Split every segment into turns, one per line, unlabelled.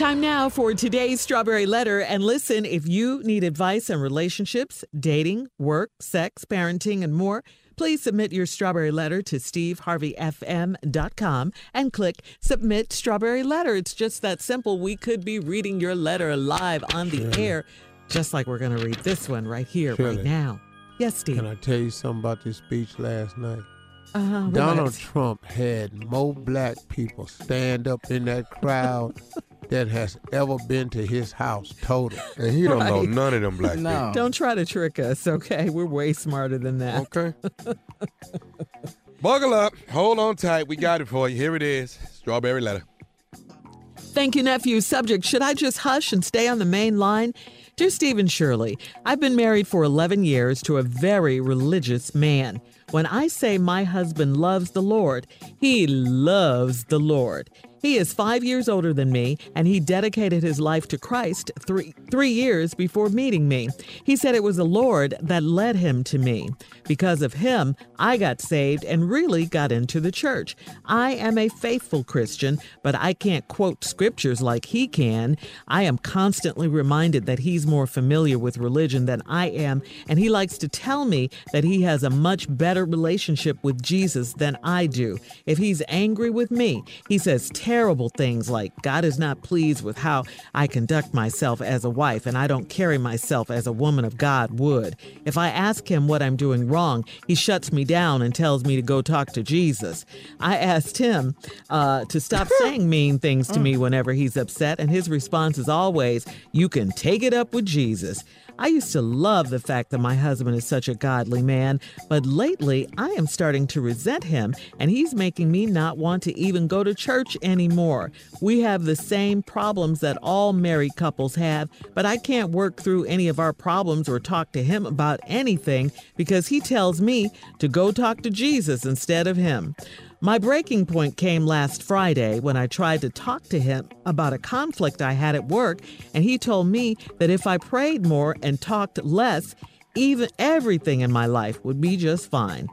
Time now for today's Strawberry Letter. And listen, if you need advice on relationships, dating, work, sex, parenting, and more, please submit your Strawberry Letter to steveharveyfm.com and click Submit Strawberry Letter. It's just that simple. We could be reading your letter live on the air, just like we're going to read this one right here,
Shirley.
right now. Yes, Steve.
Can I tell you something about this speech last night?
Uh,
Donald? Trump had more black people stand up in that crowd than has ever been to his house total.
And he don't know none of them black
No.
Don't try to trick us, okay? We're way smarter than that.
people. Okay. Buckle up. Hold on tight. We got it for you. Here it is. Strawberry letter.
Thank you, nephew. Subject Should I just hush and stay on the main line? Dear Stephen Shirley, I've been married for 11 years to a very religious man. When I say my husband loves the Lord, he loves the Lord. He is five years older than me, and he dedicated his life to Christ three, three years before meeting me. He said it was the Lord that led him to me. Because of him, I got saved and really got into the church. I am a faithful Christian, but I can't quote scriptures like he can. I am constantly reminded that he's more familiar with religion than I am, and he likes to tell me that he has a much better relationship with Jesus than I do. If he's angry with me, he says terrible things like, God is not pleased with how I conduct myself as a wife, and I don't carry myself as a woman of God would. If I ask him what I'm doing wrong, he shuts me down and tells me to go talk to Jesus. I asked him uh, to stop saying mean things to me whenever he's upset, and his response is always, You can take it up with Jesus. I used to love the fact that my husband is such a godly man, but lately I am starting to resent him, and he's making me not want to even go to church anymore. We have the same problems that all married couples have, but I can't work through any of our problems or talk to him about anything because he tells me to go talk to Jesus instead of him. My breaking point came last Friday when I tried to talk to him about a conflict I had at work, and he told me that if I prayed more and talked less, even everything in my life would be just fine.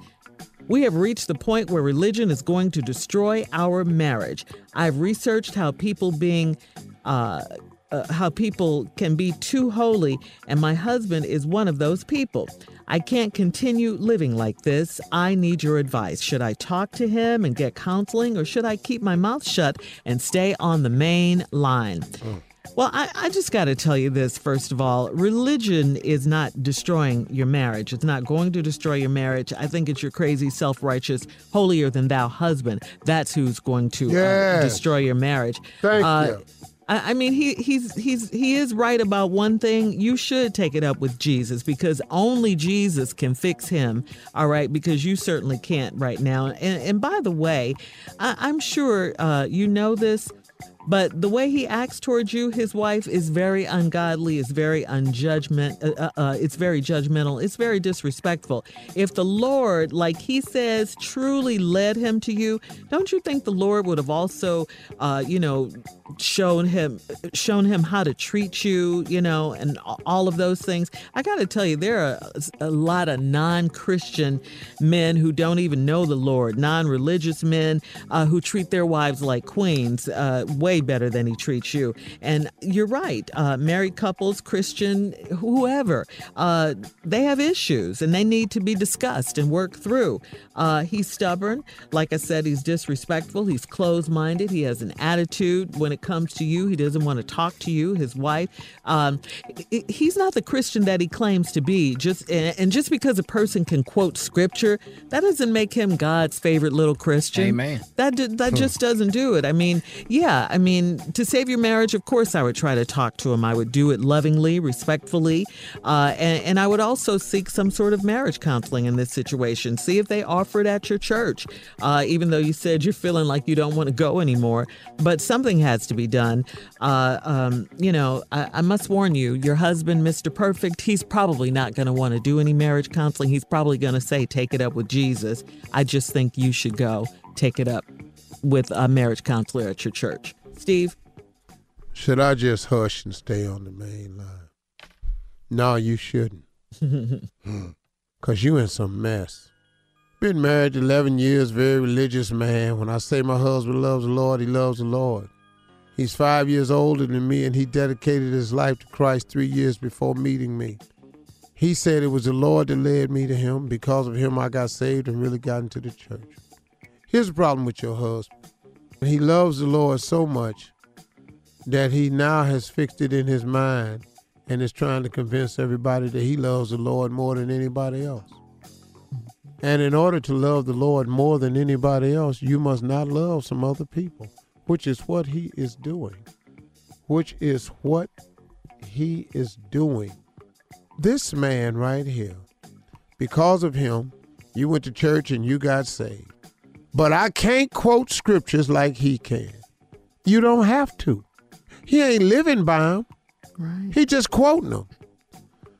We have reached the point where religion is going to destroy our marriage. I've researched how people being uh, uh, how people can be too holy, and my husband is one of those people. I can't continue living like this. I need your advice. Should I talk to him and get counseling, or should I keep my mouth shut and stay on the main line? Well, I, I just got to tell you this first of all. Religion is not destroying your marriage. It's not going to destroy your marriage. I think it's your crazy, self righteous, holier than thou husband. That's who's going to uh, destroy your marriage.
Thank
Uh,
you.
I I mean, he he's he's he is right about one thing. You should take it up with Jesus because only Jesus can fix him. All right, because you certainly can't right now. And, and by the way, I, I'm sure uh, you know this. But the way he acts towards you, his wife, is very ungodly. Is very unjudgment. Uh, uh, uh, it's very judgmental. It's very disrespectful. If the Lord, like he says, truly led him to you, don't you think the Lord would have also, uh, you know, shown him shown him how to treat you, you know, and all of those things? I got to tell you, there are a lot of non-Christian men who don't even know the Lord, non-religious men uh, who treat their wives like queens, uh, way better than he treats you. And you're right, uh, married couples, Christian, whoever, uh, they have issues and they need to be discussed and worked through. Uh, he's stubborn, like I said, he's disrespectful, he's closed-minded, he has an attitude when it comes to you. He doesn't want to talk to you, his wife. Um, he's not the Christian that he claims to be. Just and just because a person can quote scripture, that doesn't make him God's favorite little Christian.
Amen.
That that just doesn't do it. I mean, yeah, I mean, to save your marriage, of course, I would try to talk to him. I would do it lovingly, respectfully, uh, and, and I would also seek some sort of marriage counseling in this situation. See if they offer it at your church, uh, even though you said you're feeling like you don't want to go anymore. But something has to be done. Uh, um, you know, I, I must warn you, your husband, Mr. Perfect, he's probably not going to want to do any marriage counseling. He's probably going to say, take it up with Jesus. I just think you should go take it up with a marriage counselor at your church. Steve?
Should I just hush and stay on the main line? No, you shouldn't. Because you in some mess. Been married 11 years, very religious man. When I say my husband loves the Lord, he loves the Lord. He's five years older than me, and he dedicated his life to Christ three years before meeting me. He said it was the Lord that led me to him. Because of him, I got saved and really got into the church. Here's the problem with your husband. He loves the Lord so much that he now has fixed it in his mind and is trying to convince everybody that he loves the Lord more than anybody else. And in order to love the Lord more than anybody else, you must not love some other people, which is what he is doing. Which is what he is doing. This man right here, because of him, you went to church and you got saved. But I can't quote scriptures like he can. You don't have to. He ain't living by them.
Right.
He just quoting them.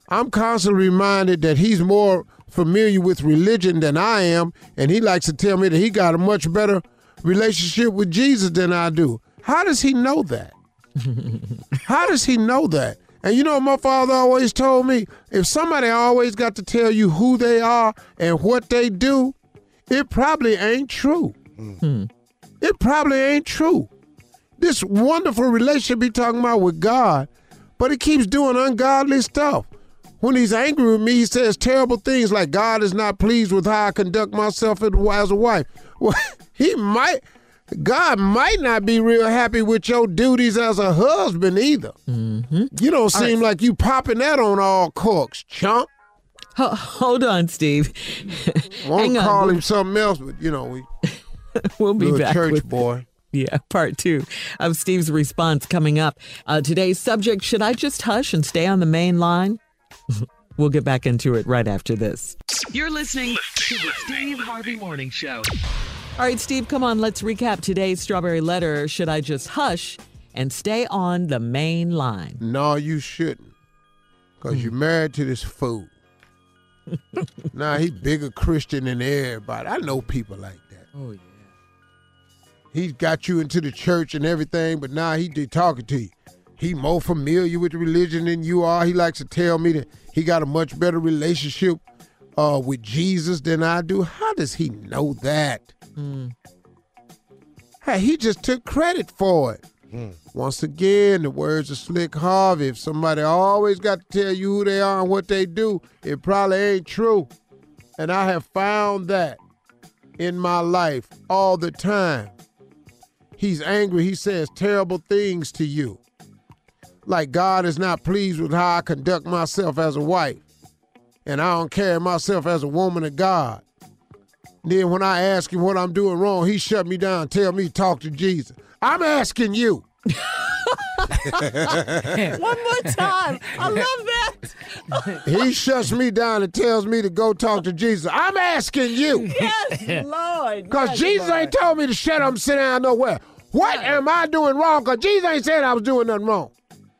I'm constantly reminded that he's more familiar with religion than I am, and he likes to tell me that he got a much better relationship with Jesus than I do. How does he know that? How does he know that? And you know my father always told me? If somebody always got to tell you who they are and what they do, it probably ain't true. Hmm. It probably ain't true. This wonderful relationship he talking about with God, but he keeps doing ungodly stuff. When he's angry with me, he says terrible things like God is not pleased with how I conduct myself as a wife. Well, he might, God might not be real happy with your duties as a husband either. Mm-hmm. You don't seem like you popping that on all corks, chump.
Ho- hold on, Steve.
I want
Hang
to call
We'll-
him something else, but you know, we
We'll be back
church
with
boy.
Yeah, part two of Steve's response coming up. Uh, today's subject Should I just hush and stay on the main line? we'll get back into it right after this.
You're listening to the Steve Harvey Morning Show.
All right, Steve, come on. Let's recap today's strawberry letter. Should I just hush and stay on the main line?
No, you shouldn't. Because you're married to this fool. Nah, he bigger Christian than everybody. I know people like that.
Oh, yeah.
He's got you into the church and everything, but now he did talking to you. He more familiar with the religion than you are. He likes to tell me that he got a much better relationship uh, with Jesus than I do. How does he know that? Hey, he just took credit for it. Once again, the words of Slick Harvey. If somebody always got to tell you who they are and what they do, it probably ain't true. And I have found that in my life all the time. He's angry. He says terrible things to you. Like God is not pleased with how I conduct myself as a wife. And I don't carry myself as a woman of God. Then when I ask him what I'm doing wrong, he shut me down, tell me talk to Jesus. I'm asking you.
One more time. I love that.
He shuts me down and tells me to go talk to Jesus. I'm asking you.
Yes, Lord.
Because
Yes,
Jesus
Lord.
ain't told me to shut up and sit down nowhere. What am I doing wrong? Because Jesus ain't said I was doing nothing wrong.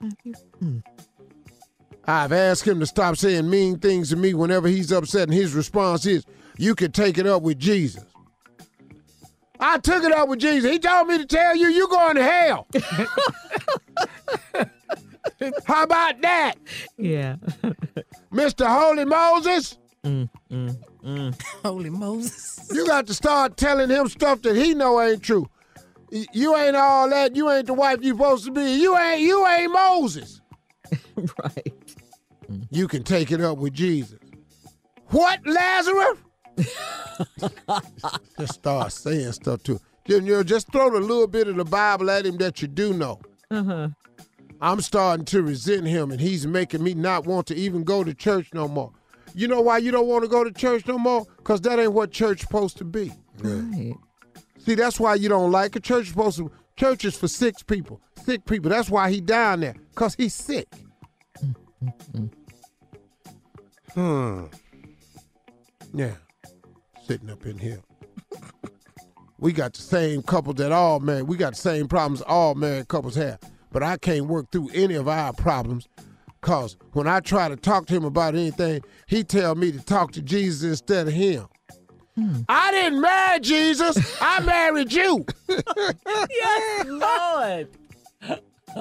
Mm-hmm. I've asked him to stop saying mean things to me whenever he's upset, and his response is, You can take it up with Jesus. I took it up with Jesus. He told me to tell you, you're going to hell. How about that,
Yeah.
Mr. Holy Moses? Mm, mm, mm.
Holy Moses.
You got to start telling him stuff that he know ain't true. You ain't all that. You ain't the wife you supposed to be. You ain't you ain't Moses.
right.
You can take it up with Jesus. What, Lazarus? just start saying stuff to him. Just, you know, just throw a little bit of the Bible at him that you do know.
Uh-huh.
I'm starting to resent him, and he's making me not want to even go to church no more. You know why you don't want to go to church no more? Because that ain't what church supposed to be.
Right.
See, that's why you don't like a Church supposed to church is for sick people. Sick people. That's why he down there. Cause he's sick. Hmm. Yeah. Sitting up in here. We got the same couple that all married. We got the same problems all married couples have. But I can't work through any of our problems. Cause when I try to talk to him about anything, he tell me to talk to Jesus instead of him. Hmm. I didn't marry Jesus. I married you.
Yes, Lord.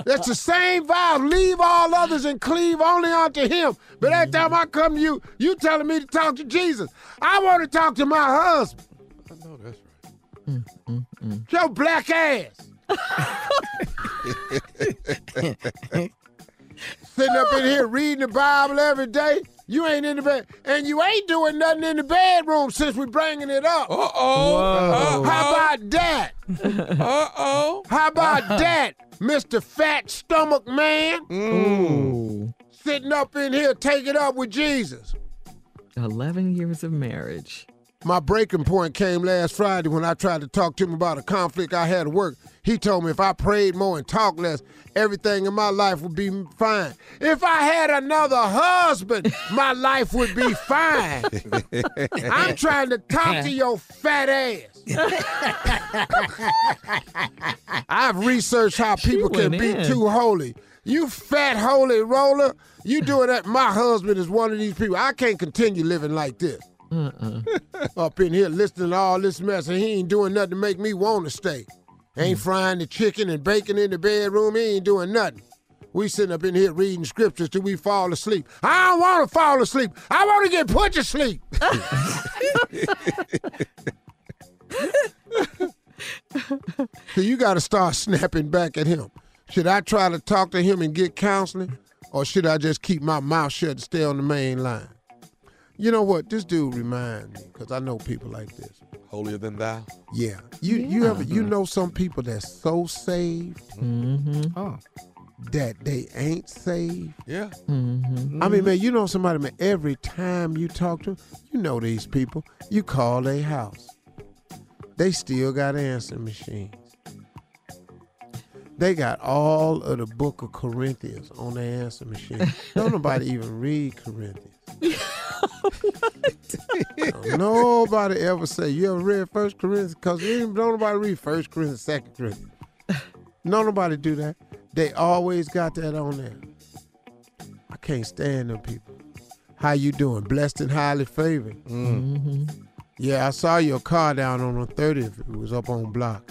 That's the same vow. Leave all others and cleave only unto him. But every time I come to you, you telling me to talk to Jesus. I want to talk to my husband.
I know that's right.
Your black ass. Sitting up in here reading the Bible every day. You ain't in the bed, and you ain't doing nothing in the bedroom since we bringing it up.
Uh oh.
How about that?
Uh oh.
How about that, Mr. Fat Stomach Man?
Ooh.
Sitting up in here, take it up with Jesus.
11 years of marriage.
My breaking point came last Friday when I tried to talk to him about a conflict I had at work. He told me if I prayed more and talked less, everything in my life would be fine. If I had another husband, my life would be fine. I'm trying to talk to your fat ass. I've researched how people can be
in.
too holy. You fat holy roller, you doing that. My husband is one of these people. I can't continue living like this. Uh-uh. Up in here listening to all this mess, and he ain't doing nothing to make me want to stay. Ain't hmm. frying the chicken and bacon in the bedroom. He ain't doing nothing. We sitting up in here reading scriptures till we fall asleep. I don't want to fall asleep. I want to get put to sleep. so you got to start snapping back at him. Should I try to talk to him and get counseling, or should I just keep my mouth shut and stay on the main line? You know what? This dude reminds me because I know people like this.
Holier than thou.
Yeah, you you ever you know some people that's so saved mm-hmm. oh, that they ain't saved.
Yeah. Mm-hmm.
I mean, man, you know somebody. Man, every time you talk to, 'em, you know these people. You call their house, they still got answering machines. They got all of the book of Corinthians on their answer machine. Don't nobody even read Corinthians. Nobody ever say you ever read First Corinthians because don't nobody read First Corinthians, Second Corinthians. No, nobody do that. They always got that on there. I can't stand them people. How you doing? Blessed and highly favored. Mm-hmm. Yeah, I saw your car down on the 30th. It was up on block.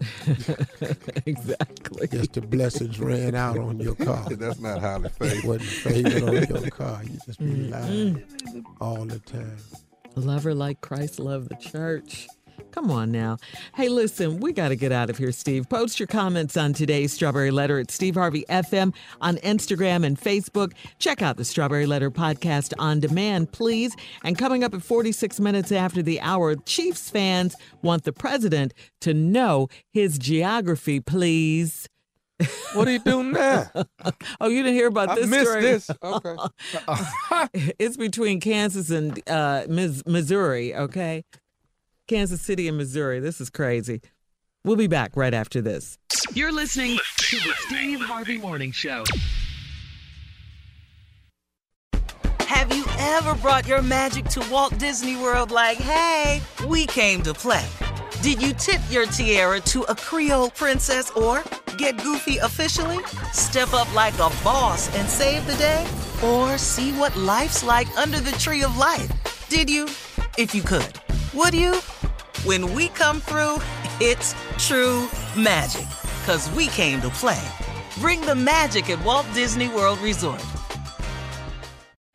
exactly.
Guess the blessings ran out on your car.
That's not highly
It
favored.
wasn't favored on your car. You just be mm-hmm. lying all the time.
Love her like Christ loved the church. Come on now. Hey, listen, we got to get out of here, Steve. Post your comments on today's Strawberry Letter at Steve Harvey FM on Instagram and Facebook. Check out the Strawberry Letter podcast on demand, please. And coming up at 46 minutes after the hour, Chiefs fans want the president to know his geography, please.
What are you doing now?
oh, you didn't hear about
I
this
missed
story?
this. Okay.
it's between Kansas and uh, Mis- Missouri, okay? Kansas City and Missouri. This is crazy. We'll be back right after this.
You're listening to the Steve Harvey Morning Show. Have you ever brought your magic to Walt Disney World like, hey, we came to play? Did you tip your tiara to a Creole princess or get goofy officially? Step up like a boss and save the day? Or see what life's like under the tree of life? Did you? If you could. Would you? When we come through, it's true magic. Cause we came to play. Bring the magic at Walt Disney World Resort.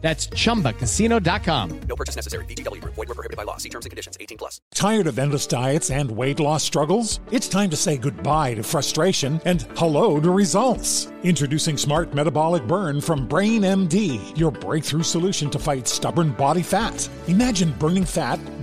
That's chumbacasino.com.
No purchase necessary. VGW Group. Void were prohibited by law. See terms and conditions. 18 plus.
Tired of endless diets and weight loss struggles? It's time to say goodbye to frustration and hello to results. Introducing Smart Metabolic Burn from Brain MD, your breakthrough solution to fight stubborn body fat. Imagine burning fat,